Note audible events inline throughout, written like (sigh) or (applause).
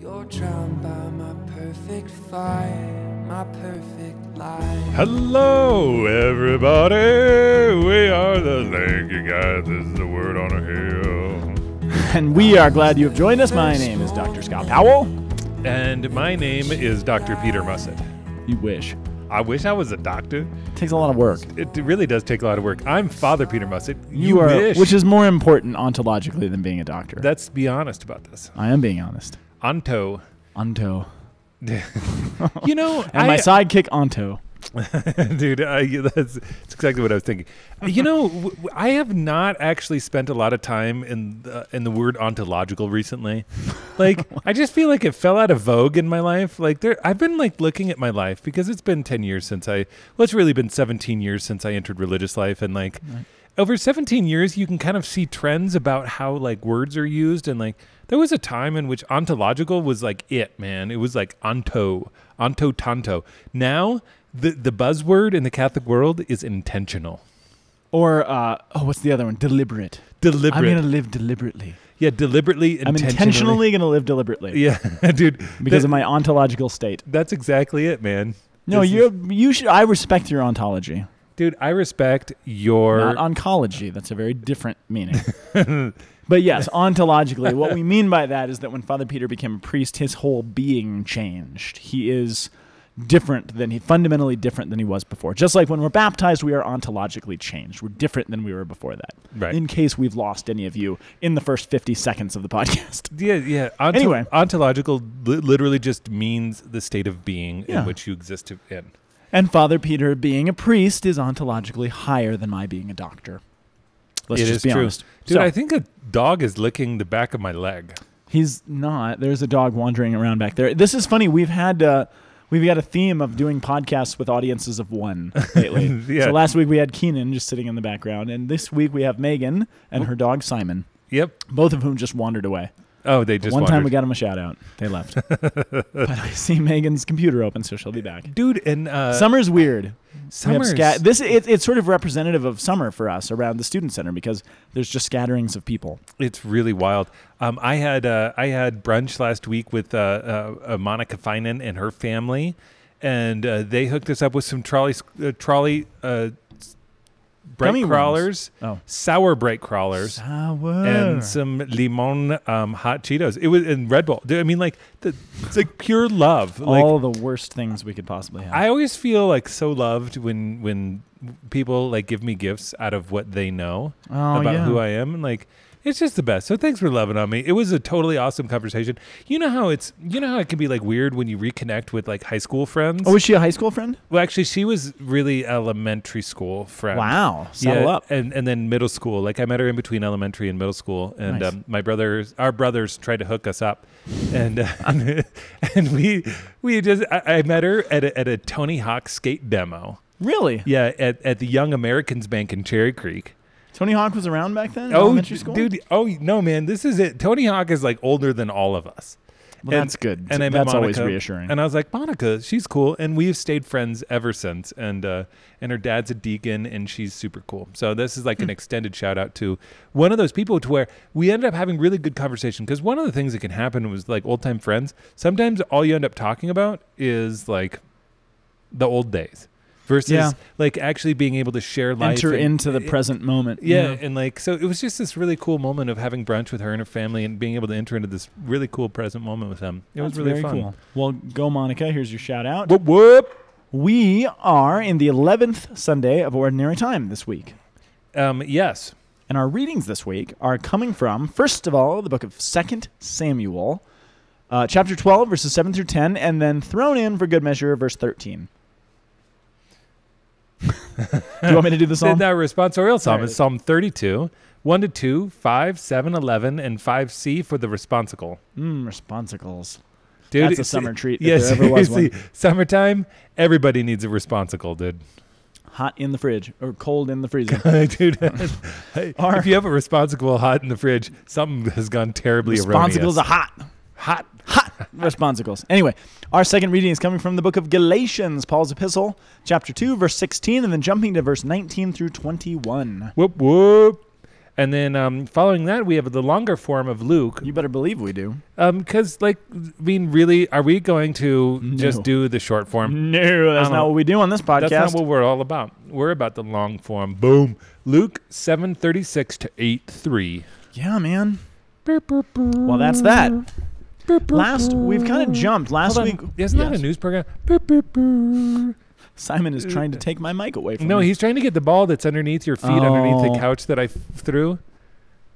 You're drowned by my perfect fire, my perfect life. Hello, everybody. We are the Thank You Guys. This is the word on a hill. (laughs) And we are glad you have joined us. My name is Dr. Scott Powell. And my name is Dr. Peter Mussett. You wish. I wish I was a doctor. It takes a lot of work. It really does take a lot of work. I'm Father Peter Mussett. You, are, wish. which is more important ontologically than being a doctor. Let's be honest about this. I am being honest. Anto. Onto. (laughs) You know, And my I- sidekick Onto. (laughs) dude I, that's, that's exactly what i was thinking you know w- i have not actually spent a lot of time in the, in the word ontological recently like (laughs) i just feel like it fell out of vogue in my life like there i've been like looking at my life because it's been 10 years since i well it's really been 17 years since i entered religious life and like over 17 years you can kind of see trends about how like words are used and like there was a time in which ontological was like it man it was like onto onto tanto now the the buzzword in the catholic world is intentional Or, uh, oh, what's the other one? Deliberate. deliberate I'm going to live deliberately. yeah deliberately I'm intentionally intentionally going to live deliberately yeah (laughs) dude because that- of my ontological state. that's exactly it man No, you you should. I respect your ontology, dude i respect your not oncology. That's a very different meaning. (laughs) but yes, ontologically, what we mean by that is that when Father Peter became a priest, his whole being changed. He is different than he fundamentally different than he was before. Just like when we're baptized, we are ontologically changed. We're different than we were before that. Right. In case we've lost any of you in the first 50 seconds of the podcast. (laughs) Yeah, yeah. Onto- Anyway. ontological li- literally just means the state of being Yeah. in which you exist in. And Father Peter being a priest is ontologically higher than my being a doctor. Let's It just is be true. honest. Dude, So- I think a dog is licking the back of my leg. He's not. There's a dog wandering around back there. This is funny. We've had uh, we've got a theme of doing podcasts with audiences of one (laughs) lately. Yeah. So last week we had Keenan just sitting in the background, and this week we have Megan and her dog Simon, Yep. both of whom just wandered away. Oh, they just One time we got them a shout out. They left. (laughs) but I see Megan's computer open, so she'll be back. Dude, and uh, Summer's weird. Summer's scat- this it, it's sort of representative of summer for us around the student center because there's just scatterings of people. it's really wild. Um, I had uh, I had brunch last week with uh, uh, uh, Monica Finan and her family, and uh, they hooked us up with some Trolli uh, Trolli uh, Brite Gummy crawlers, Oh, sour Brite crawlers. sour. and some limon um, hot Cheetos. It was in Red Bull. I mean, like the, it's like pure love. Like all the worst things we could possibly have. I always feel like so loved when when people like give me gifts out of what they know oh, about yeah. who I am, and like it's just the best. So thanks for loving on me. It was a totally awesome conversation. You know how it's you know how it can be like weird when you reconnect with like high school friends. Oh, was she a high school friend? well, actually, she was really elementary school friend. Wow, settle yeah, up. And and then middle school. Like I met her in between elementary and middle school, and Nice. um, my brothers, our brothers, tried to hook us up, and uh, (laughs) and we we just I, I met her at a, at a Tony Hawk skate demo. Really? Yeah, at at the Young Americans Bank in Cherry Creek. Tony Hawk was around back then? Oh, elementary school? dude! Oh no, man! This is it. Tony Hawk is like older than all of us. Well, and- that's good. And I met that's always reassuring. And I was like, Monica, she's cool, and we've stayed friends ever since. And uh, and her dad's a deacon, and she's super cool. So this is like Hmm. an extended shout out to one of those people to where we ended up having really good conversation. Because one of the things that can happen was like old time friends. Sometimes all you end up talking about is like the old days versus Yeah. like actually being able to share life. Enter and- into the present moment. yeah, and like so, it was just this really cool moment of having brunch with her and her family, and being able to enter into this really cool present moment with them. It was That's really very fun. cool. Well, go Monica. Here's your shout out. Whoop whoop. We are in the 11th Sunday of Ordinary Time this week. Um, yes, And our readings this week are coming from, first of all, the book of 2nd Samuel, uh, chapter 12, verses 7 through 10, and then thrown in for good measure, verse 13. (laughs) do you want me to do the psalm? that responsorial psalm is. Psalm 32, 1 to 2, 5, 7, 11, and 5c for the responsicle. Mmm, responsicles. Dude, That's a summer treat Yes, there ever (laughs) was one. seriously, summertime, everybody needs a responsicle, dude. Hot in the fridge or cold in the freezer. (laughs) dude, hey, Or- if you have a responsicle hot in the fridge, something has gone terribly responsicles erroneous. are hot. hot. Hot responsicles. Anyway, our second reading is coming from the book of Galatians, Paul's epistle, chapter 2, verse 16, and then jumping to verse 19 through 21. Whoop whoop. And then um, following that, we have the longer form of Luke. You better believe we do. Because, like, I mean, really, are we going to No. just do the short form? No, that's Um, not what we do on this podcast. That's not what we're all about. We're about the long form. Boom. Luke 736 to 8 3. yeah, man. Well, that's that. Last we've kind of jumped. Last Hold week, on. Isn't that Yes. a news program? Burp, burp, burp. Simon is trying to uh, take my mic away from me. No, me. he's trying to get the ball that's underneath your feet, underneath Oh. the couch that I f- threw.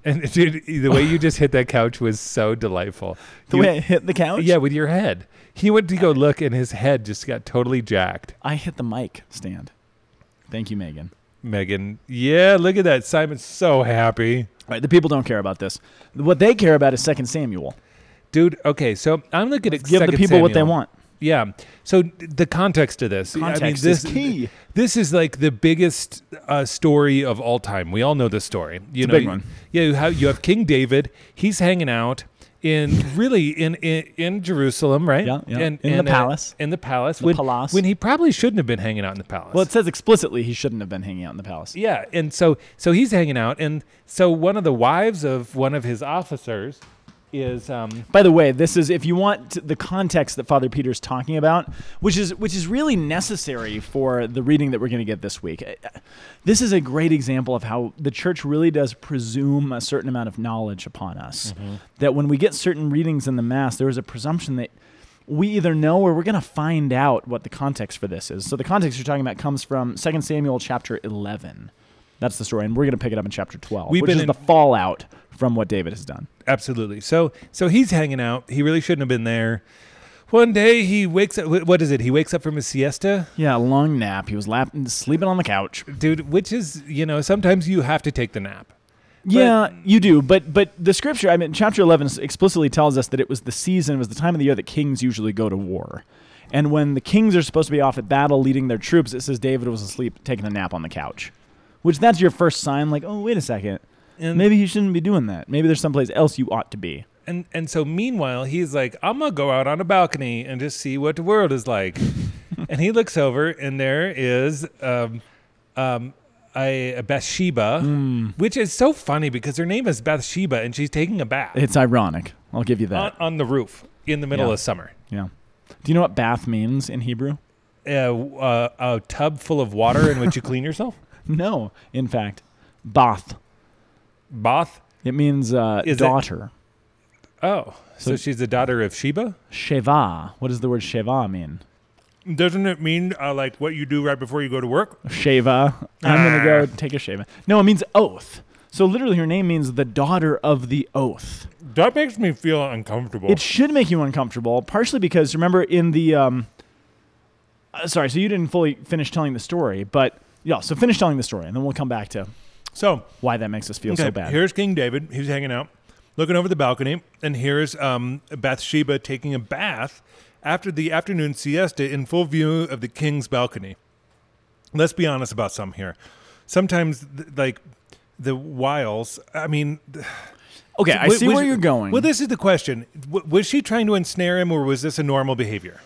And (laughs) dude, the way you just hit that couch was so delightful. the You- way I hit the couch. yeah, with your head. He went to go look, and his head just got totally jacked. I hit the mic stand. Thank you, Megan. Megan, yeah, look at that. Simon's so happy. All right, the people don't care about this. What they care about is Second Samuel. Dude, okay, so I'm looking at Give the people what they want. Yeah. So the context of this, I mean, Context this is key. This is like the biggest uh, story of all time. We all know this story. You It's a know, big one. Yeah, you have, you have King David. He's hanging out in really in in, in Jerusalem, right? Yeah, yeah. And, In the and, uh, palace. in the palace. The when, palace. when he probably shouldn't have been hanging out in the palace. Well, it says explicitly he shouldn't have been hanging out in the palace. Yeah, and so so he's hanging out, and so one of the wives of one of his officers is um, By the way, this is if you want the context that Father Peter's talking about, which is which is really necessary for the reading that we're going to get this week. Uh, This is a great example of how the church really does presume a certain amount of knowledge upon us. That when we get certain readings in the mass, there is a presumption that we either know or we're going to find out what the context for this is. So the context you're talking about comes from 2 Samuel chapter 11. That's the story, and we're going to pick it up in chapter 12, We've which been is in- the fallout from what David has done. absolutely so so he's hanging out. He really shouldn't have been there. One day he wakes up. wh- What is it? He wakes up from his siesta, Yeah, a long nap. He was sleeping on the couch. dude. Which is you know sometimes you have to take the nap. yeah, you do, but but the scripture, I mean, chapter eleven s- explicitly tells us that it was the season, it was the time of the year that kings usually go to war, and when the kings are supposed to be off at battle leading their troops, it says David was asleep taking a nap on the couch, which that's your first sign, like, oh wait a second, And maybe you shouldn't be doing that. Maybe there's someplace else you ought to be. and and so meanwhile he's like, I'm gonna go out on a balcony and just see what the world is like. (laughs) and he looks over and there is um um a, a Bathsheba, which is so funny because her name is Bathsheba and she's taking a bath It's ironic. I'll give you on, that. on the roof in the middle Yeah. of summer. yeah. Do you know what bath means in Hebrew? Uh, uh, a tub full of water in which you (laughs) clean yourself. No, in fact, bath. Bath. It means uh, Is it- daughter. Oh, so, she's the daughter of Sheba. Sheva. What does the word Sheva mean? Doesn't it mean uh, like what you do right before you go to work? Sheva. I'm going to go take a Sheva. No, it means oath. So literally, her name means the daughter of the oath. That makes me feel uncomfortable. It should make you uncomfortable, partially because remember in the. Um, uh, sorry, so you didn't fully finish telling the story, but yeah, so finish telling the story, and then we'll come back to so why that makes us feel so bad. Here's King David. He's hanging out, looking over the balcony, and here's um, Bathsheba taking a bath after the afternoon siesta in full view of the king's balcony. Let's be honest about some here. Sometimes, th- like the wiles. I mean, (sighs) okay, I was- see was- where you're going. Well, this is the question: w- Was she trying to ensnare him, or was this a normal behavior?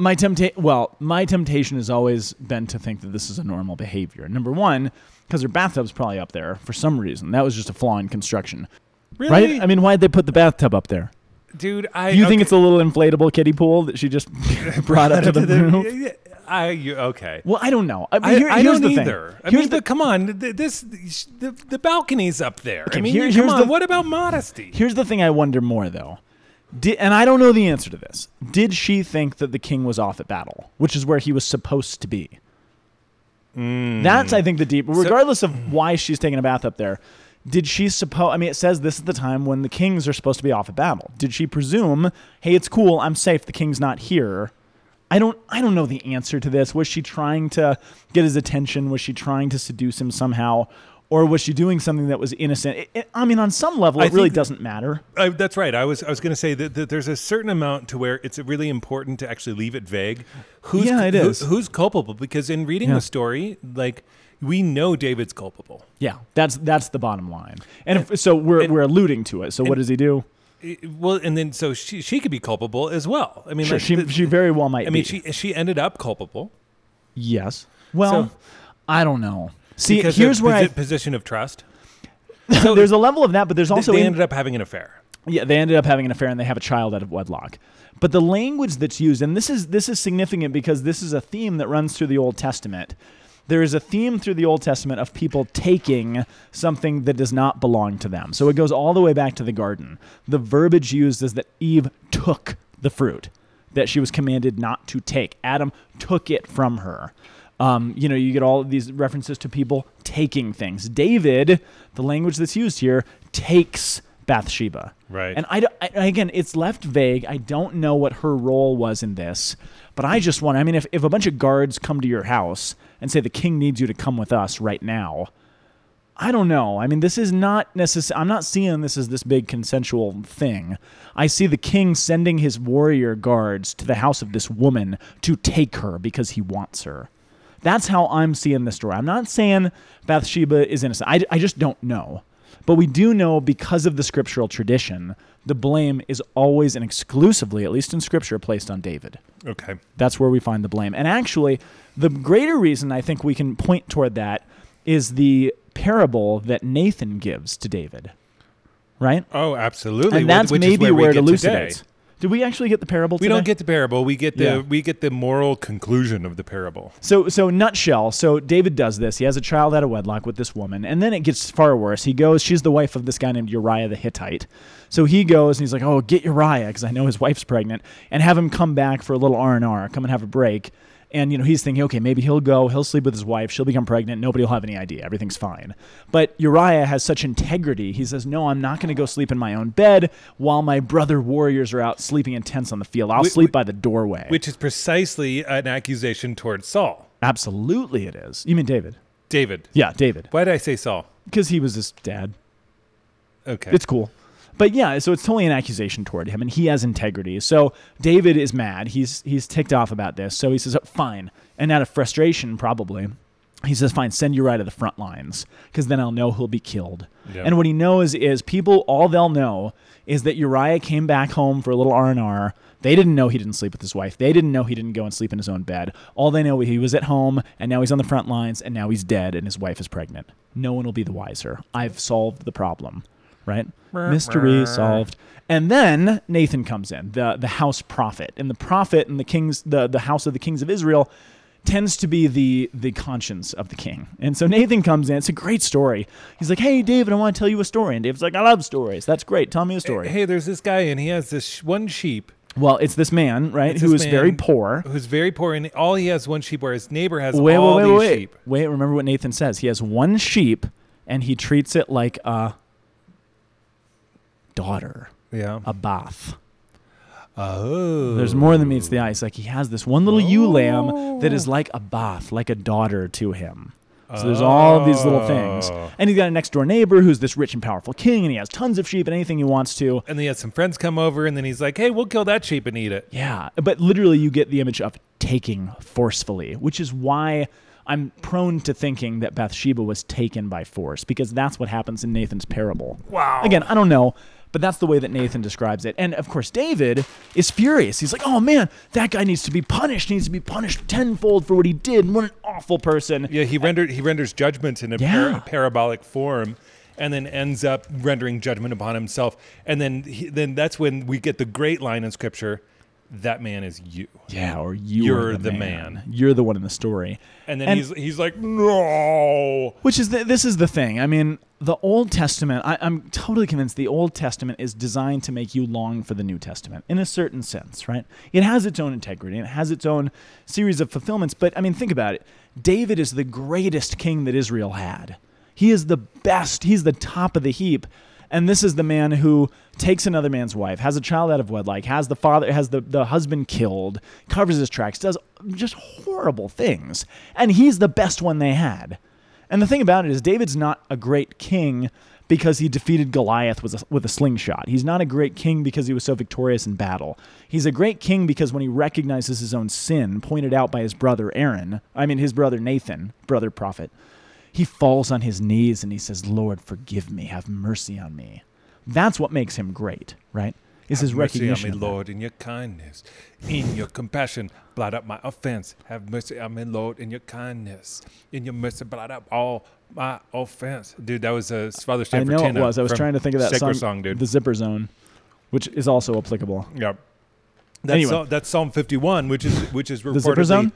My tempta- well, my temptation has always been to think that this is a normal behavior. Number one, because her bathtub's probably up there for some reason. That was just a flaw in construction, Really, right? I mean, why'd they put the bathtub up there? dude. I Do you think it's a little inflatable kiddie pool that she just (laughs) brought up to the? (laughs) Yeah, I you, okay. Well, I don't know. I, mean, I, here- I here's don't the either. thing. I Here's mean, the, but come on, this the, the balcony's up there. Okay, I mean, here- come here's on. the- what about modesty? here's the thing I wonder more though. Did, and I don't know the answer to this. Did she think that the king was off at battle, which is where he was supposed to be? Mm. That's, I think, the deep. Regardless of why she's taking a bath up there, did she suppose? I mean, it says this is the time when the kings are supposed to be off at battle. Did she presume, hey, it's cool, I'm safe, the king's not here? I don't. I don't know the answer to this. Was she trying to get his attention? Was she trying to seduce him somehow, or was she doing something that was innocent? It- it- I mean, on some level, I it really doesn't matter. Uh, that's right. I was I was going to say that, that there's a certain amount to where it's really important to actually leave it vague. Who's, Yeah, it who- is. who's culpable? Because in reading Yeah. the story, like we know David's culpable. Yeah, that's that's the bottom line. And if, so we're and- we're alluding to it. So what does he do? Well, and then so she she could be culpable as well. I mean, Sure, like, she the- she very well might. I mean, be. she she ended up culpable yes. Well, So- I don't know. See, because here's where posi- I position of trust. (laughs) So there's a level of that, but there's also they in- ended up having an affair. yeah, they ended up having an affair and they have a child out of wedlock. But the language that's used, and this is this is significant because this is a theme that runs through the Old Testament. There is a theme through the Old Testament of people taking something that does not belong to them. So it goes all the way back to the garden. The verbiage used is that Eve took the fruit that she was commanded not to take. Adam took it from her. Um, you know, you get all these references to people taking things. David, the language that's used here, takes Bathsheba. Right. And I, I- again, it's left vague. I don't know what her role was in this, but I just want. I mean, if if a bunch of guards come to your house and say the king needs you to come with us right now, I don't know. I mean, this is not necessary. I'm not seeing this as this big consensual thing. I see the king sending his warrior guards to the house of this woman to take her because he wants her. That's how I'm seeing this story. I'm not saying Bathsheba is innocent. I, I just don't know. But we do know because of the scriptural tradition, the blame is always and exclusively, at least in scripture, placed on David. Okay. That's where we find the blame. And actually, the greater reason I think we can point toward that is the parable that Nathan gives to David. Right? Oh, absolutely. And that's which is maybe where, where it elucidates. today. Did we actually get the parable We today? don't get the parable. We get the Yeah. we get the moral conclusion of the parable. So, so nutshell. So David does this. He has a child out of wedlock with this woman, and then it gets far worse. He goes. She's the wife of this guy named Uriah the Hittite. So he goes and he's like, "Oh, get Uriah because I know his wife's pregnant, and have him come back for a little R and R. Come and have a break." And you know he's thinking, okay, maybe he'll go. He'll sleep with his wife. She'll become pregnant. Nobody will have any idea. Everything's fine. But Uriah has such integrity. He says, "No, I'm not going to go sleep in my own bed while my brother warriors are out sleeping in tents on the field. I'll Wh- sleep by the doorway." Which is precisely an accusation towards Saul. Absolutely, it is. You mean David? David. Yeah, David. Why did I say Saul? because he was his dad. Okay. It's cool. But yeah, so it's totally an accusation toward him, and he has integrity. So David is mad. He's he's ticked off about this. So he says, oh, "Fine," and out of frustration, probably, he says, "Fine, send Uriah to the front lines, because then I'll know he'll be killed." Yeah. And what he knows is people all they'll know is that Uriah came back home for a little R and R. They didn't know he didn't sleep with his wife. They didn't know he didn't go and sleep in his own bed. All they know he was at home, and now he's on the front lines, and now he's dead, and his wife is pregnant. No one will be the wiser. I've solved the problem, right? Mystery solved. And then Nathan comes in, the the house prophet, and the prophet and the kings, the the house of the kings of Israel, tends to be the the conscience of the king. And so Nathan comes in. It's a great story. He's like, "Hey, David, I want to tell you a story." And David's like, "I love stories. That's great. Tell me a story." Hey, there's this guy, and he has this sh- one sheep Well, it's this man, right, It's who this is very man poor. who's very poor, and all he has one sheep, where his neighbor has Wait, all wait, wait, these wait, sheep. wait. Remember what Nathan says. He has one sheep, and he treats it like a daughter, Yeah. a bath. Oh. There's more than meets the eye. It's like he has this one little ewe lamb that is oh. like a bath, like a daughter to him. So there's all of these little things. Oh. And he's got a next door neighbor who's this rich and powerful king, and he has tons of sheep and anything he wants to. And then he has some friends come over, and then he's like, "Hey, we'll kill that sheep and eat it." Yeah. But literally, you get the image of taking forcefully, which is why I'm prone to thinking that Bathsheba was taken by force, because that's what happens in Nathan's parable. Wow. Again, I don't know, but that's the way that Nathan describes it. And of course, David is furious. He's like, oh man, that guy needs to be punished. He needs to be punished tenfold for what he did. And what an awful person. Yeah, he rendered he renders judgment in a Yeah. par- parabolic form, and then ends up rendering judgment upon himself. And then he, then that's when we get the great line in scripture, "That man is you." Yeah, or you You're are the man. You're the one in the story. And then And- he's he's like, "No." Which is the, this is the thing. I mean, the Old Testament. I, I'm totally convinced the Old Testament is designed to make you long for the New Testament in a certain sense, right? It has its own integrity and it has its own series of fulfillments. But I mean, think about it. David is the greatest king that Israel had. He is the best. He's the top of the heap. And this is the man who takes another man's wife, has a child out of wedlock, has the father, has the, the husband killed, covers his tracks, does just horrible things. And he's the best one they had. And the thing about it is, David's not a great king because he defeated Goliath with a, with a slingshot. He's not a great king because he was so victorious in battle. He's a great king because when he recognizes his own sin, pointed out by his brother Aaron, I mean, his brother Nathan, brother prophet, he falls on his knees and he says, Lord, forgive me, have mercy on me. That's what makes him great, right? is his Have mercy recognition. on me. Lord, in your kindness, in your compassion, blot out my offense. Have mercy on me, Lord, in your kindness, in your mercy, blot out all my offense. Dude, that was a Father I Stanford know it was. I was trying to think of that song, song, dude. the Zipper Zone, which is also applicable. yeah. That's, Anyway. Psalm- that's Psalm 51, which is which is reportedly The Zipper Zone.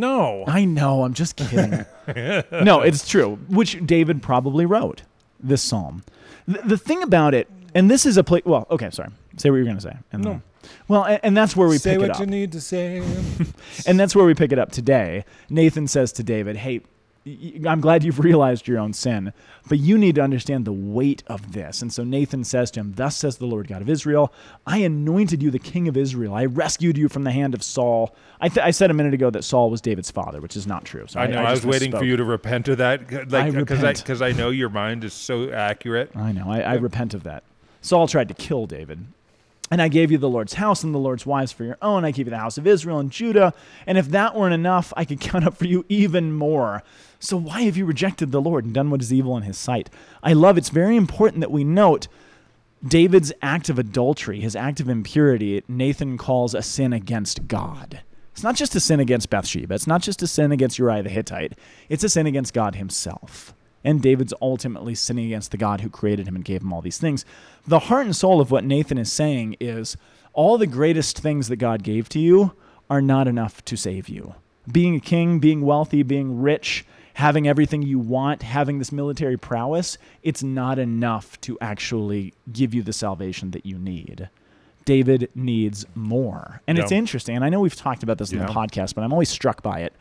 No, I know. I'm just kidding. (laughs) no, it's true. Which David probably wrote this psalm. The, the thing about it, and this is a place. Well, okay, sorry. Say what you're going to say. And No. then- well, and, and that's where we say pick it what up. you need to say. (laughs) And that's where we pick it up today. Nathan says to David, Hey, I'm glad you've (laughs) realized your own sin, but you need to understand the weight of this. And so Nathan says to him, Thus says the Lord God of Israel, I anointed you the king of Israel. I rescued you from the hand of Saul. I, th- I said a minute ago that Saul was David's father, which is not true. So I know. I, just was waiting for you to repent of that, like because I I know your mind is so accurate. I know. I, I repent of that. Saul tried to kill David. And I gave you the Lord's house and the Lord's wives for your own. I gave you the house of Israel and Judah. And if that weren't enough, I could (laughs) count up for you even more. So why have you rejected the Lord and done what is evil in his sight? I love it's very important that we note David's act of adultery, his act of impurity, Nathan calls a sin against God. It's not just a sin against Bathsheba. It's not just a sin against Uriah the Hittite. It's a sin against God himself. And David's ultimately sinning against the God who created him and gave him all these things. The heart and soul of what Nathan is saying is all the greatest things that God gave to you are not enough to save you. Being a king, being wealthy, being rich, having everything you want, having this military prowess, it's not enough to actually give you the salvation that you need. David needs more. And it's interesting, and I know we've talked about this in the podcast, but I'm always struck by it.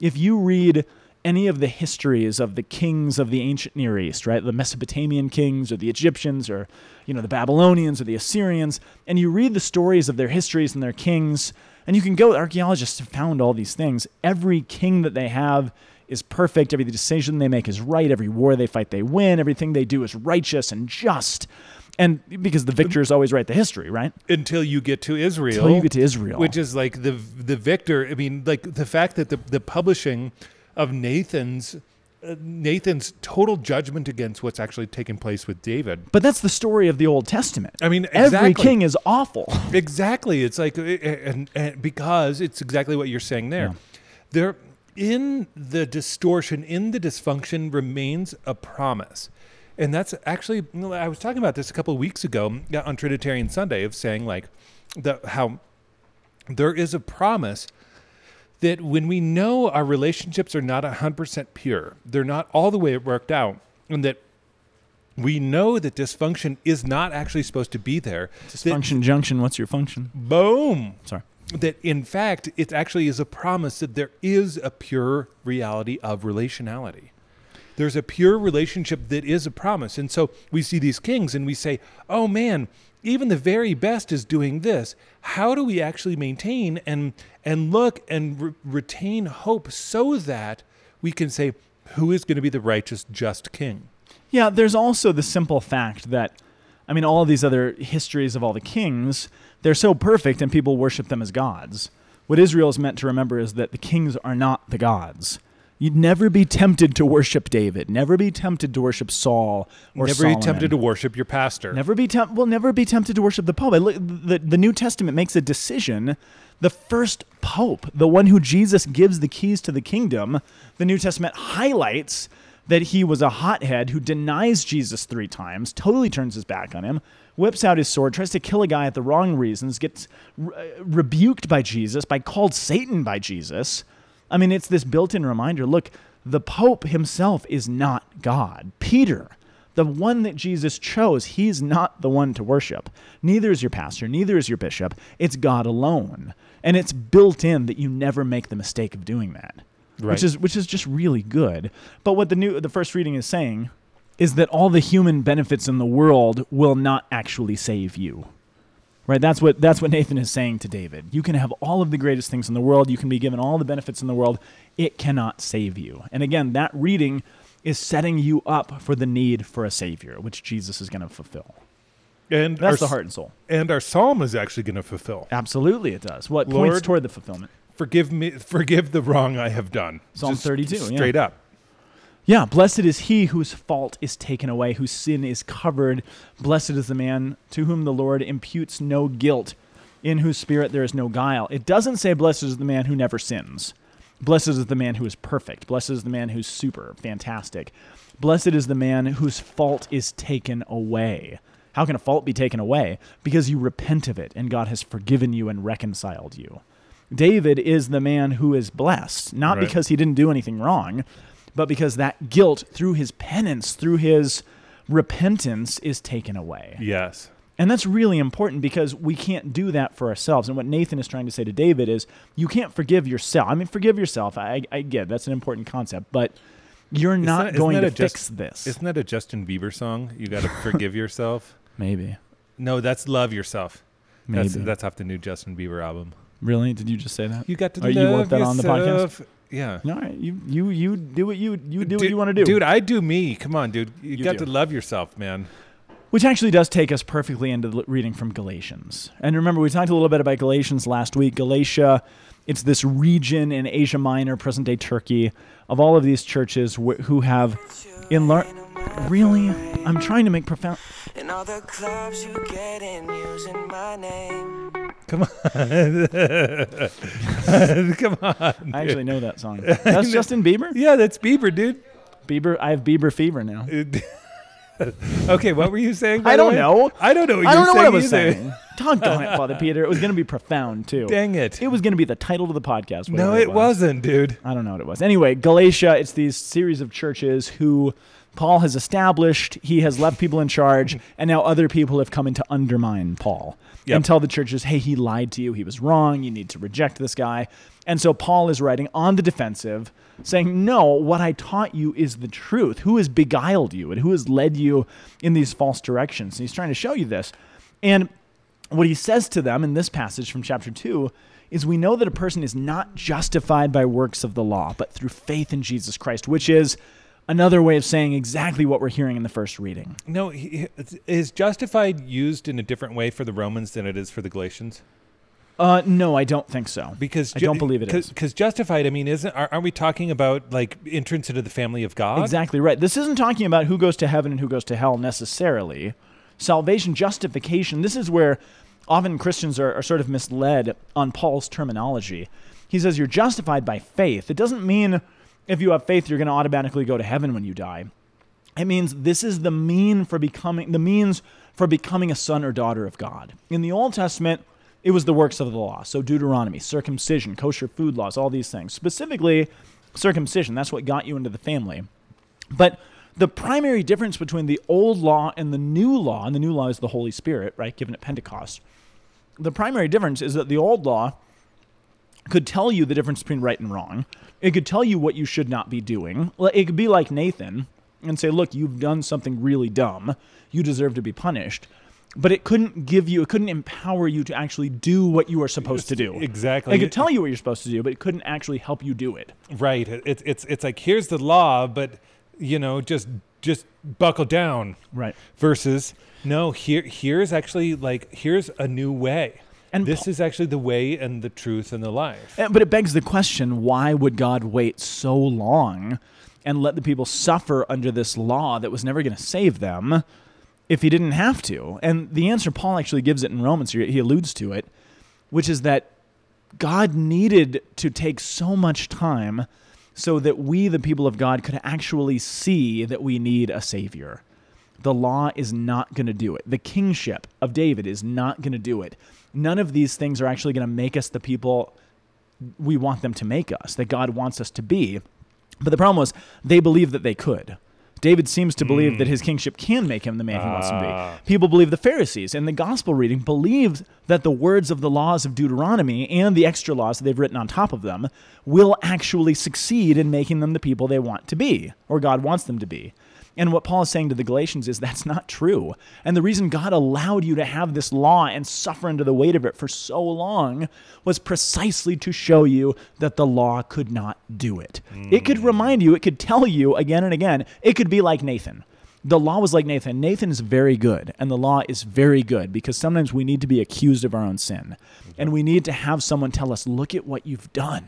If you read any of the histories of the kings of the ancient Near East, right? The Mesopotamian kings or the Egyptians or you know the Babylonians or the Assyrians, and you read the stories of their histories and their kings, and you can go archaeologists have found all these things. Every king that they have is perfect, every decision they make is right, every war they fight they win, everything they do is righteous and just. And because the victors always write the history, right? until you get to Israel. Until you get to Israel. which is like the the victor. I mean, like the fact that the the publishing of Nathan's uh, Nathan's total judgment against what's actually taking place with David. But that's the story of the Old Testament. I mean, every king is awful. (laughs) Exactly. It's like, uh, and, and because it's exactly what you're saying there. Yeah. There, in the distortion, in the dysfunction, remains a promise. And that's actually, I was talking about this a couple of weeks ago uh, on Trinitarian Sunday of saying, like, the, how there is a promise that when we know our relationships are not 100% pure, they're not all the way it worked out, and that we know that dysfunction is not actually supposed to be there. that- Dysfunction junction, what's your function? Boom. Sorry. That in fact, it actually is a promise that there is a pure reality of relationality. There's a pure relationship that is a promise. And so we see these kings and we say, oh man, even the very best is doing this. How do we actually maintain and, and look and re- retain hope so that we can say, who is going to be the righteous, just king? Yeah, there's also the simple fact that, I mean, all these other histories of all the kings, they're so perfect and people worship them as gods. What Israel is meant to remember is that the kings are not the gods. You'd never be tempted to worship David. Never be tempted to worship Saul or Never Solomon. be tempted to worship your pastor. Never be well, never be tempted to worship the Pope. The, the New Testament makes a decision. The first Pope, the one who Jesus gives the keys to the kingdom, the New Testament highlights that he was a hothead who denies Jesus three times, totally turns his back on him, whips out his sword, tries to kill a guy at the wrong reasons, gets re- rebuked by Jesus, by called Satan by Jesus. I mean, it's this built-in reminder. Look, the Pope himself is not God. Peter, the one that Jesus chose, he's not the one to worship. Neither is your pastor, neither is your bishop. It's God alone. And it's built in that you never make the mistake of doing that. Right. Which is which is just really good. But what the new the first reading is saying is that all the human benefits in the world will not actually save you. Right? That's what that's what Nathan is saying to David. You can have all of the greatest things in the world, you can be given all the benefits in the world, it cannot save you. And again, that reading is setting you up for the need for a savior, which Jesus is going to fulfill. and That's our, the heart and soul. And our psalm is actually going to fulfill. Absolutely it does. What Lord, points toward the fulfillment? Forgive me, forgive the wrong I have done. Psalm Just 32, yeah. straight up. Yeah, blessed is he whose fault is taken away, whose sin is covered. Blessed is the man to whom the Lord imputes no guilt, in whose spirit there is no guile. It doesn't say, Blessed is the man who never sins. Blessed is the man who is perfect. Blessed is the man who's super, fantastic. Blessed is the man whose fault is taken away. How can a fault be taken away? Because you repent of it, and God has forgiven you and reconciled you. David is the man who is blessed, not Right. because he didn't do anything wrong, but because that guilt through his penance, through his repentance, is taken away. Yes. And that's really important because we can't do that for ourselves. And what Nathan is trying to say to David is you can't forgive yourself. I mean, forgive yourself. I, I get that's an important concept, but you're not that- isn't going to a just- fix this. Isn't that a Justin Bieber song? You got to (laughs) forgive yourself. Maybe. No, that's love yourself. That's Maybe. that's off the new Justin Bieber album. Really? Did you just say that? You got to Oh, love you want that on the podcast? Yeah. All right. You you you do what you you do what you want to do. Dude, I do me. Come on, dude. You, You got do. to love yourself, man. Which actually does take us perfectly into the reading from Galatians. And remember, we talked a little bit about Galatians last week. Galatia, it's this region in Asia Minor, present day Turkey, of all of these churches wh- who have in lar- Really? I'm trying to make profound. In all the clubs you get in using my name. Come on. (laughs) Come on. I actually know that song. (laughs) That's Justin Bieber? Yeah, that's Bieber, dude. Bieber, I have Bieber fever now. (laughs) okay, what were you saying? by I don't way? know. I don't know what I you don't know were what I was either. saying. Doggone it, Father Peter. It was going to be profound, too. Dang it. It was going to be the title of the podcast. no, whatever it was. wasn't, dude. I don't know what it was. Anyway, Galatia, it's these series of churches who Paul has established. He has left people in charge, (laughs) and now other people have come in to undermine Paul Yep. and tell the churches, hey, he lied to you. He was wrong. You need to reject this guy. And so Paul is writing on the defensive, saying, no, what I taught you is the truth. Who has beguiled you and who has led you in these false directions? And he's trying to show you this. And what he says to them in this passage from chapter 2 is we know that a person is not justified by works of the law, but through faith in Jesus Christ, which is another way of saying exactly what we're hearing in the first reading. No, he, is justified used in a different way for the Romans than it is for the Galatians? Uh, no, I don't think so. Because I don't believe it is. Because justified, I mean, isn't are, aren't we talking about like entrance into the family of God? Exactly right. This isn't talking about who goes to heaven and who goes to hell necessarily. Salvation, justification, this is where often Christians are, are sort of misled on Paul's terminology. He says you're justified by faith. It doesn't mean if you have faith you're going to automatically go to heaven when you die. It means this is the mean for becoming the means for becoming a son or daughter of God. In the Old Testament, it was the works of the law. So Deuteronomy, circumcision, kosher food laws, all these things. Specifically, circumcision. That's what got you into the family. But the primary difference between the old law and the new law, and the new law is the Holy Spirit, right, given at Pentecost. The primary difference is that the old law could tell you the difference between right and wrong. It could tell you what you should not be doing. It could be like Nathan and say, look, you've done something really dumb. You deserve to be punished. But it couldn't give you, it couldn't empower you to actually do what you are supposed to do. Exactly. It could tell you what you're supposed to do, but it couldn't actually help you do it. Right. It's it's it's like here's the law, but you know, just just buckle down. Right. Versus no, here here's actually like here's a new way. And this Paul- is actually the way and the truth and the life. But it begs the question why would God wait so long and let the people suffer under this law that was never going to save them if he didn't have to? And the answer, Paul actually gives it in Romans, he he alludes to it, which is that God needed to take so much time so that we, the people of God, could actually see that we need a Savior. The law is not going to do it. The kingship of David is not going to do it. None of these things are actually going to make us the people we want them to make us, that God wants us to be. But the problem was they believed that they could. David seems to believe that his kingship can make him the man he wants to Ah. be. People believe the Pharisees and the gospel reading believed that the words of the laws of Deuteronomy and the extra laws that they've written on top of them will actually succeed in making them the people they want to be, or God wants them to be. And what Paul is saying to the Galatians is that's not true. And the reason God allowed you to have this law and suffer under the weight of it for so long was precisely to show you that the law could not do it. It could remind you, it could tell you again and again, it could be like Nathan. The law was like Nathan. Nathan is very good, and the law is very good because sometimes we need to be accused of our own sin. And we need to have someone tell us, look at what you've done.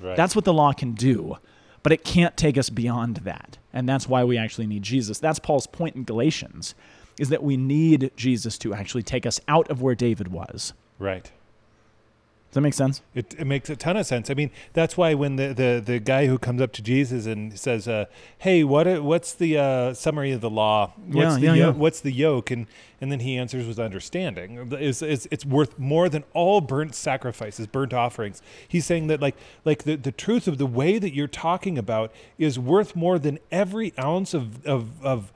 Right. That's what the law can do. but it can't take us beyond that. And that's why we actually need Jesus. That's Paul's point in Galatians is that we need Jesus to actually take us out of where David was. Right. Does that make sense? It, it makes a ton of sense. I mean, that's why when the, the, the guy who comes up to Jesus and says, uh, "Hey, what what's the uh, summary of the law? What's Yeah, the yeah, yo- yeah. what's the yoke?" and and then he answers with understanding. It's, it's, it's worth more than all burnt sacrifices, burnt offerings. He's saying that like like the, the truth of the way that you're talking about is worth more than every ounce of of of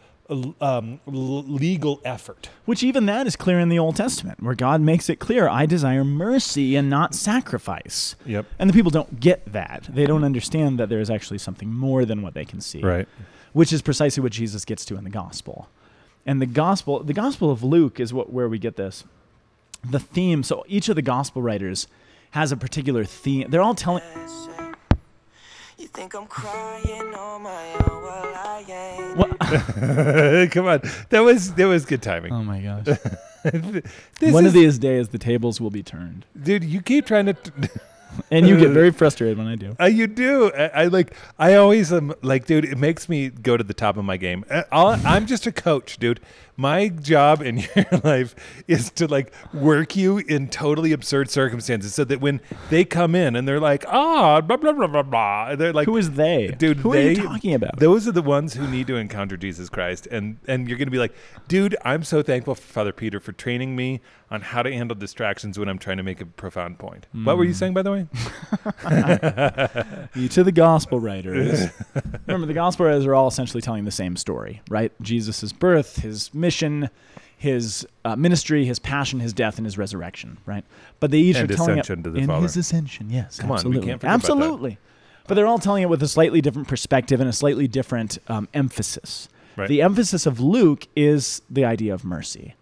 um, legal effort. Which even that is clear in the Old Testament, where God makes it clear, I desire mercy and not sacrifice. Yep. And the people don't get that. They don't understand that there is actually something more than what they can see. Right. Which is precisely what Jesus gets to in the gospel. And the gospel, the gospel of Luke is what where we get this. The theme, so each of the gospel writers has a particular theme. They're all telling You think I'm crying on my own? Well, I ain't. what? (laughs) Come on, that was that was good timing. Oh my gosh. (laughs) This One is- of these days the tables will be turned. dude. You keep trying to. T- (laughs) And you get very frustrated when I do. Uh, you do. I, I like. I always am like, dude. It makes me go to the top of my game. Uh, I'll, I'm just a coach, dude. My job in (laughs) your life is to like work you in totally absurd circumstances, so that when they come in and they're like, ah, blah blah blah blah blah, they're like, Who is they? dude? Who they, are you talking about? Those are the ones who need to encounter Jesus Christ, and and you're gonna be like, dude, I'm so thankful for Father Peter for training me on how to handle distractions when I'm trying to make a profound point. What Hmm. were you saying, by the way? (laughs) (laughs) You to the gospel writers. Remember, the gospel writers are all essentially telling the same story, right? Jesus' birth, his mission, his uh, ministry, his passion, his death, and his resurrection, right? But they each And are telling it to the in Father. his ascension. Yes, Come on, absolutely, can't forget about that. absolutely. But they're all telling it with a slightly different perspective and a slightly different um, emphasis. Right. The emphasis of Luke is the idea of mercy.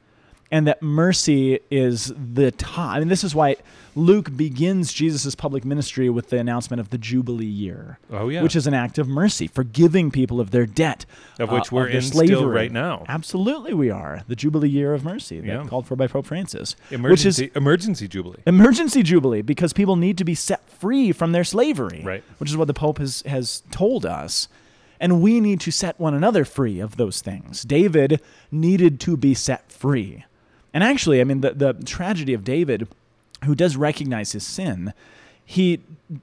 And that mercy is the top. I mean, this is why Luke begins Jesus' public ministry with the announcement of the Jubilee year. Oh, yeah. Which is an act of mercy, forgiving people of their debt. Of which uh, we're their in still slavery. right now. Absolutely, we are. The Jubilee year of mercy, that Yeah. called for by Pope Francis. Which Emergency is emergency jubilee. emergency jubilee because people need to be set free from their slavery Right. which is what the pope has, has told us and we need to set one another free of those things david needed to be set free and actually i mean the, the tragedy of david who does recognize his sin he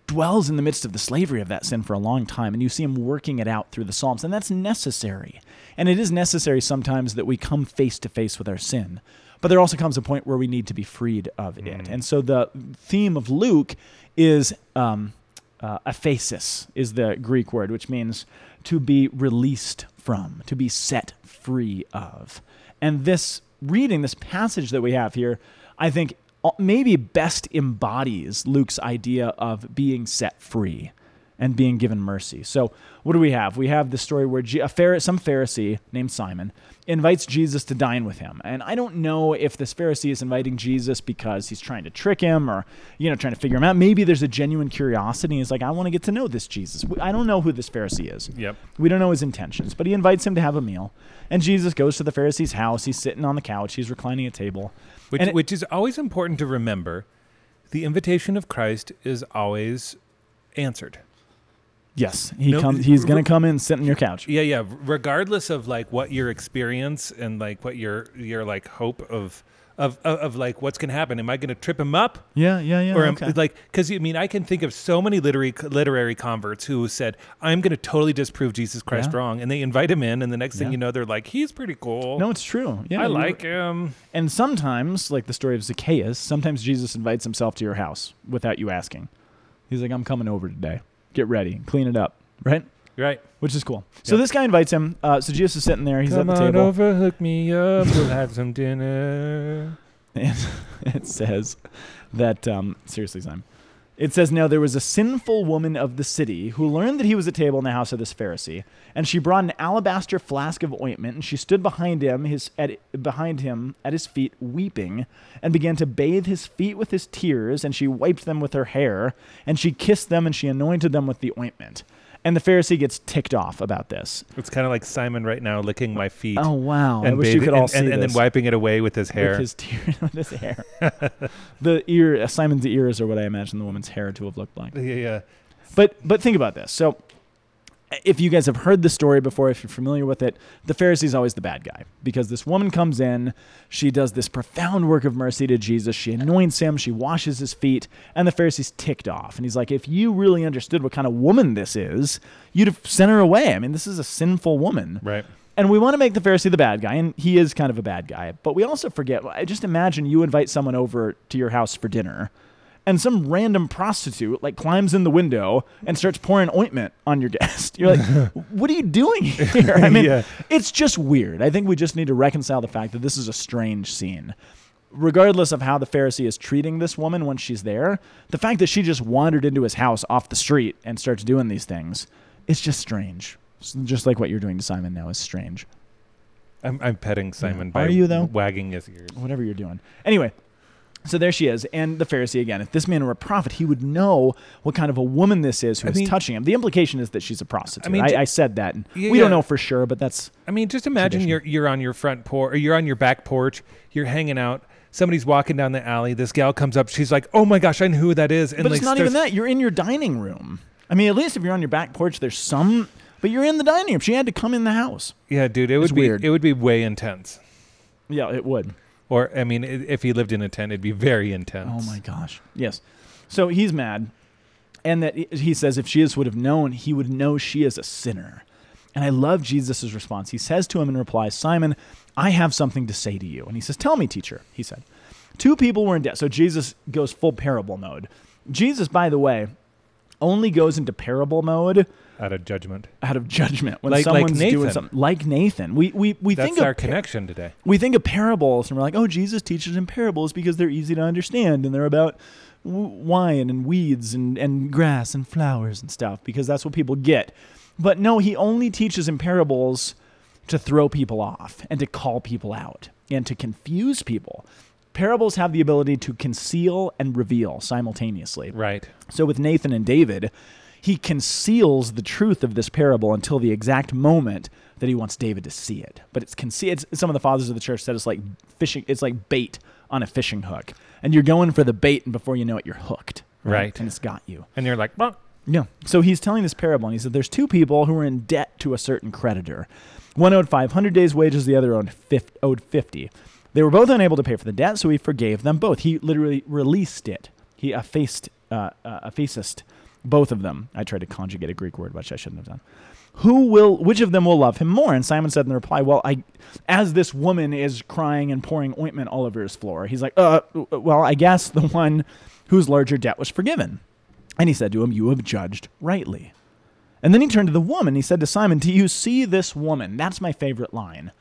dwells in the midst of the slavery of that sin for a long time and you see him working it out through the psalms and that's necessary. And it is necessary sometimes that we come face to face with our sin but there also comes a point where we need to be freed of it. And so the theme of luke is um, uh, aphesis is the greek word which means to be released from to be set free of. And this reading this passage that we have here i think uh, maybe best embodies luke's idea of being set free and being given mercy. So, what do we have? We have the story where G- a Phar- some Pharisee named Simon invites Jesus to dine with him. And I don't know if this Pharisee is inviting Jesus because he's trying to trick him or, you know, trying to figure him out. Maybe there's a genuine curiosity. He's like, I want to get to know this Jesus. I don't know who this Pharisee is. Yep. We don't know his intentions, but he invites him to have a meal. And Jesus goes to the Pharisee's house. He's sitting on the couch. He's reclining at a table. Which it- which is always important to remember. The invitation of Christ is always answered. Yes, he No, comes. He's going to come in, and sit on your couch. Yeah, yeah. Regardless of like what your experience and like what your your like hope of of of, of like what's gonna happen. Am I gonna trip him up? Yeah, yeah, yeah. or am, okay. like because I mean I can think of so many literary literary converts who said I'm going to totally disprove Jesus Christ Yeah. wrong, and they invite him in, and the next thing Yeah. you know they're like he's pretty cool. no, it's true. Yeah, I like him. And sometimes, like the story of Zacchaeus, sometimes Jesus invites himself to your house without you asking. He's like, I'm coming over today. Get ready, clean it up, right? Right. Which is cool. So Yep. this guy invites him. Uh, so Jesus is sitting there. He's Come at the on table. over, hook me up. We'll have some dinner. (laughs) And it says that, um, seriously, Simon. It says, Now there was a sinful woman of the city who learned that he was at table in the house of this Pharisee, and she brought an alabaster flask of ointment, and she stood behind him, his at, behind him at his feet, weeping, and began to bathe his feet with his tears, and she wiped them with her hair, and she kissed them, and she anointed them with the ointment. And the Pharisee gets ticked off about this. It's kind of like Simon right now licking my feet. Oh wow! I and wish you could all and, see and, and then wiping it away with his hair. With his tear, (laughs) with his hair. (laughs) the ear, Simon's ears are what I imagine the woman's hair to have looked like. yeah, yeah. But but think about this. So if you guys have heard the story before, if you're familiar with it, the Pharisee's always the bad guy because this woman comes in, she does this profound work of mercy to Jesus, she anoints him, she washes his feet, and the Pharisee's ticked off. And he's like, if you really understood what kind of woman this is, you'd have sent her away. I mean, this is a sinful woman. Right. And we want to make the Pharisee the bad guy, and he is kind of a bad guy. But we also forget, I just imagine you invite someone over to your house for dinner, and some random prostitute like climbs in the window and starts pouring ointment on your guest. (laughs) You're like, (laughs) what are you doing here? I mean, Yeah. it's just weird. I think we just need to reconcile the fact that this is a strange scene. Regardless of how the Pharisee is treating this woman when she's there, the fact that she just wandered into his house off the street and starts doing these things, it's just strange. S- Just like what you're doing to Simon now is strange. I'm, I'm petting Simon Are by you, though? wagging his ears. whatever you're doing. Anyway, so there she is, and the Pharisee again. If this man were a prophet, he would know what kind of a woman this is who I is mean- touching him. The implication is that she's a prostitute. I, mean, I, ju- said that, and Yeah, we don't know for sure, but that's I mean, just imagine Tradition. you're you're on your front porch, or you're on your back porch, you're hanging out. Somebody's walking down the alley. This gal comes up. She's like, "Oh my gosh, I know who that is." And but like it's not even that. You're in your dining room. I mean, at least if you're on your back porch, there's some. But you're in the dining room. She had to come in the house. Yeah, dude, it would It's be weird. it would be way intense. Yeah, it would. Or I mean, if he lived in a tent, it'd be very intense. Oh my gosh. Yes. So he's mad, and that he says if Jesus would have known, he would know she is a sinner. And I love Jesus' response. He says to him in reply, Simon, I have something to say to you. And he says, Tell me, teacher, he said. Two people were in debt. So Jesus goes full parable mode. Jesus, by the way, only goes into parable mode Out of judgment. out of judgment when Like- like someone's doing something like Nathan. We we we That's think of our connection today. we think of parables and we're like, oh, Jesus teaches in parables because they're easy to understand and they're about w- wine and weeds and, and grass and flowers and stuff because that's what people get. But no, he only teaches in parables to throw people off and to call people out and to confuse people. Parables have the ability to conceal and reveal simultaneously. Right. So with Nathan and David, he conceals the truth of this parable until the exact moment that he wants David to see it. But it's concealed. Some of the fathers of the church said it's like fishing. It's like bait on a fishing hook, and you're going for the bait, and before you know it, you're hooked. Right. and it's got you. And you're like, well, Yeah. So he's telling this parable, and he said there's two people who are in debt to a certain creditor. One owed 500 days' wages, the other owed 50. Owed 50. They were both unable to pay for the debt, so he forgave them both. He literally released it. He effaced, uh, uh, effaced both of them. I tried to conjugate a Greek word, which I shouldn't have done. Who will? Which of them will love him more? And Simon said in the reply, "Well, I, as this woman is crying and pouring ointment all over his floor, he's like, uh, well, I guess the one whose larger debt was forgiven." And he said to him, You have judged rightly. And then he turned to the woman. He said to Simon, Do you see this woman? That's my favorite line.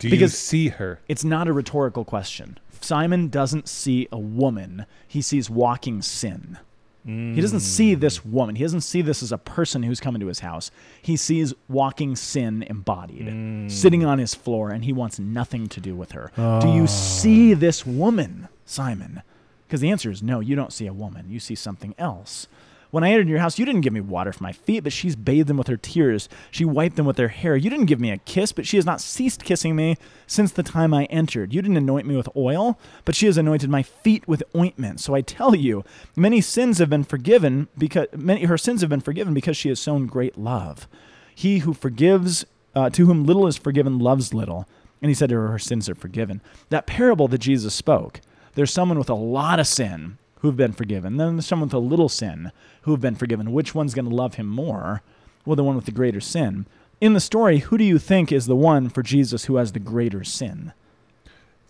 do you Because- see her? It's not a rhetorical question. Simon doesn't see a woman, he sees walking sin. He doesn't see this woman. He doesn't see this as a person who's coming to his house. He sees walking sin embodied, mm. sitting on his floor, and he wants nothing to do with her. Do you ah. see this woman, Simon? Because the answer is no, you don't see a woman. You see something else. When I entered your house, you didn't give me water for my feet, but she's bathed them with her tears. She wiped them with her hair. You didn't give me a kiss, but she has not ceased kissing me since the time I entered. You didn't anoint me with oil, but she has anointed my feet with ointment. So I tell you, many sins have been forgiven because many her sins have been forgiven because she has shown great love. He who forgives, uh, to whom little is forgiven, loves little. And he said to her, her sins are forgiven. That parable that Jesus spoke, there's someone with a lot of sin who've been forgiven. Then there's someone with a little sin who've been forgiven. Which one's going to love him more? Well, the one with the greater sin. In the story, who do you think is the one for Jesus who has the greater sin?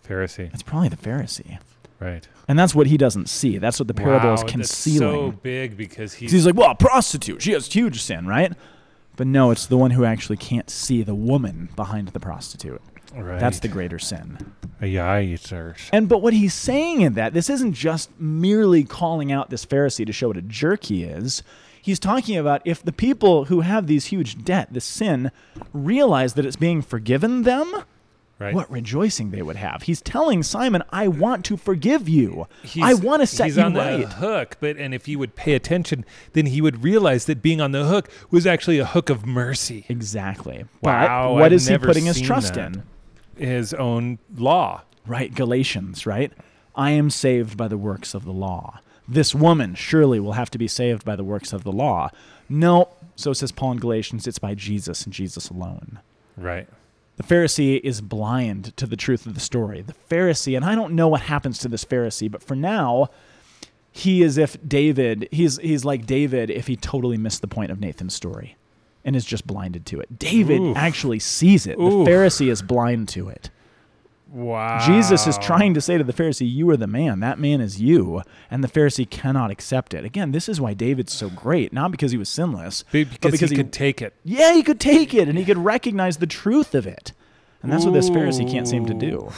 Pharisee. It's probably the Pharisee. Right. And that's what he doesn't see. That's what the parable is Wow, concealing. That's so big because he's, He's like, well, a prostitute. She has huge sin, right? But no, it's the one who actually can't see the woman behind the prostitute. Right. That's the greater sin. And but what he's saying in that, this isn't just merely calling out this Pharisee to show what a jerk he is. He's talking about if the people who have these huge debt, this sin, realize that it's being forgiven them, Right. what rejoicing they would have. He's telling Simon, I want to forgive you. He's- I want to set he's you on right. the hook, but and if he would pay attention, then he would realize that being on the hook was actually a hook of mercy, Exactly. Wow, but what I've is he never putting his seen trust that. in? His own law. Right, Galatians, right? I am saved by the works of the law. This woman surely will have to be saved by the works of the law. No, so says Paul in Galatians, it's by Jesus and Jesus alone. Right. The Pharisee is blind to the truth of the story. The Pharisee, and I don't know what happens to this Pharisee, but for now, he is if David, he's he's like David if he totally missed the point of Nathan's story and is just blinded to it. David Oof. actually sees it. Oof. The Pharisee is blind to it. Wow. Jesus is trying to say to the Pharisee, You are the man. That man is you. And the Pharisee cannot accept it. Again, this is why David's so great. Not because he was sinless, Be- but because, because he, he, could take it. yeah, he could take it and he could recognize the truth of it. And that's what this Pharisee can't seem to do.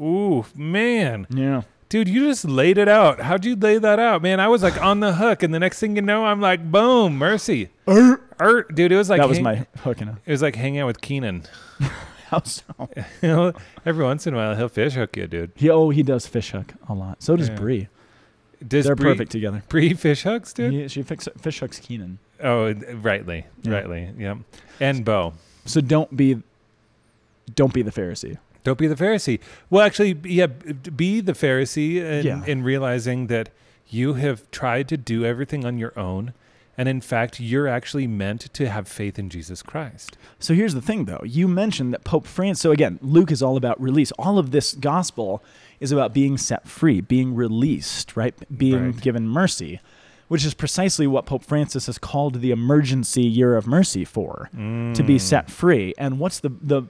Ooh, man. Yeah. Dude, you just laid it out. How'd you lay that out, man? I was like on the hook, and the next thing you know, I'm like, boom, mercy. Er, dude, it was like that was hang- my hook and a It was like hanging out with Keenan. (laughs) how so? (laughs) you know, every once in a while he'll fish hook you, dude. He, oh, he does fish hook a lot. So does Yeah. Bree. Does They're Bree- perfect together. Bree fish hooks, dude. He, she fix, fish hooks Keenan. Oh, rightly, Yeah. rightly, yeah. And Bo. So don't be, don't be the Pharisee. Don't be the Pharisee. Well, actually, yeah, be the Pharisee in, Yeah. in realizing that you have tried to do everything on your own. And in fact, you're actually meant to have faith in Jesus Christ. So here's the thing, though. You mentioned that Pope Francis. So again, Luke is all about release. All of this gospel is about being set free, being released, right? Being Right. given mercy, which is precisely what Pope Francis has called the emergency year of mercy for, to be mm. set free. And what's the the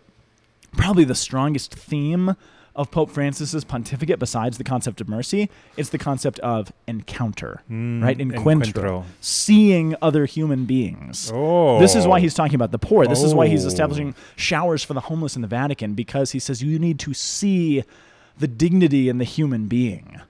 probably the strongest theme of Pope Francis's pontificate besides the concept of mercy? It's the concept of encounter, mm, right? Encuentro, encuentro. seeing other human beings. Oh. This is why he's talking about the poor. This is why he's Oh. establishing showers for the homeless in the Vatican because he says you need to see the dignity in the human being.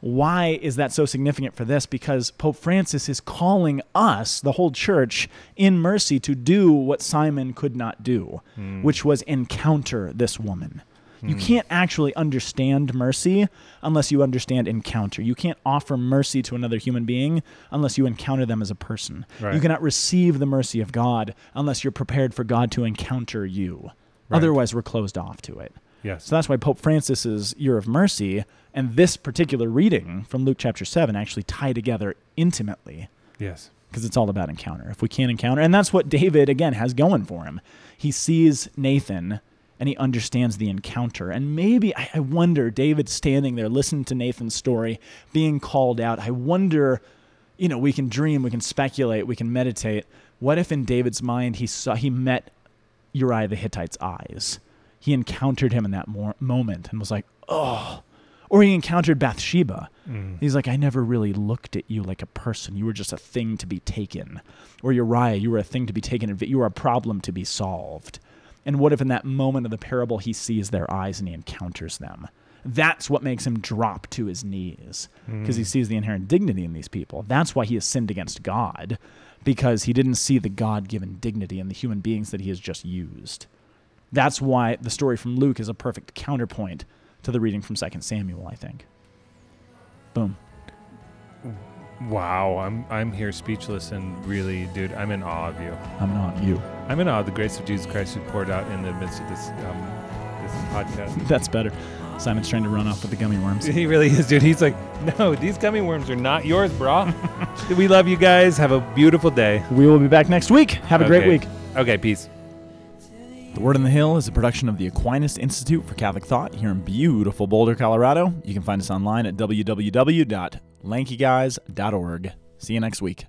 Why is that so significant for this? Because Pope Francis is calling us, the whole church, in mercy to do what Simon could not do, hmm. which was encounter this woman. You hmm. can't actually understand mercy unless you understand encounter. You can't offer mercy to another human being unless you encounter them as a person. You cannot receive the mercy of God unless you're prepared for God to encounter you. Right. Otherwise, we're closed off to it. Yes. So that's why Pope Francis's Year of Mercy and this particular reading from Luke chapter 7 actually tie together intimately yes. because it's all about encounter. If we can't encounter, and that's what David again has going for him. He sees Nathan and he understands the encounter. And maybe I, I wonder, David standing there listening to Nathan's story, being called out. I wonder, you know, we can dream, we can speculate, we can meditate. What if in David's mind he saw he met Uriah the Hittite's eyes? He encountered him in that mor- moment and was like, oh. Or he encountered Bathsheba. Mm. He's like, I never really looked at you like a person. You were just a thing to be taken. Or Uriah, you were a thing to be taken. You were a problem to be solved. And what if in that moment of the parable he sees their eyes and he encounters them? That's what makes him drop to his knees because he mm. sees the inherent dignity in these people. That's why he has sinned against God because he didn't see the God given dignity in the human beings that he has just used. That's why the story from Luke is a perfect counterpoint to the reading from 2 Samuel, I think. Boom. Wow. I'm I'm here speechless and really, dude, I'm in awe of you. I'm not you. I'm in awe of the grace of Jesus Christ who poured out in the midst of this um, this podcast. (laughs) That's better. Simon's trying to run off with the gummy worms. (laughs) He really is, dude. He's like, (laughs) no, these gummy worms are not yours, brah. we love you guys. Have a beautiful day. We will be back next week. Have a great week. Okay, peace. The Word on the Hill is a production of the Aquinas Institute for Catholic Thought here in beautiful Boulder, Colorado. You can find us online at www.lankyguys.org. See you next week.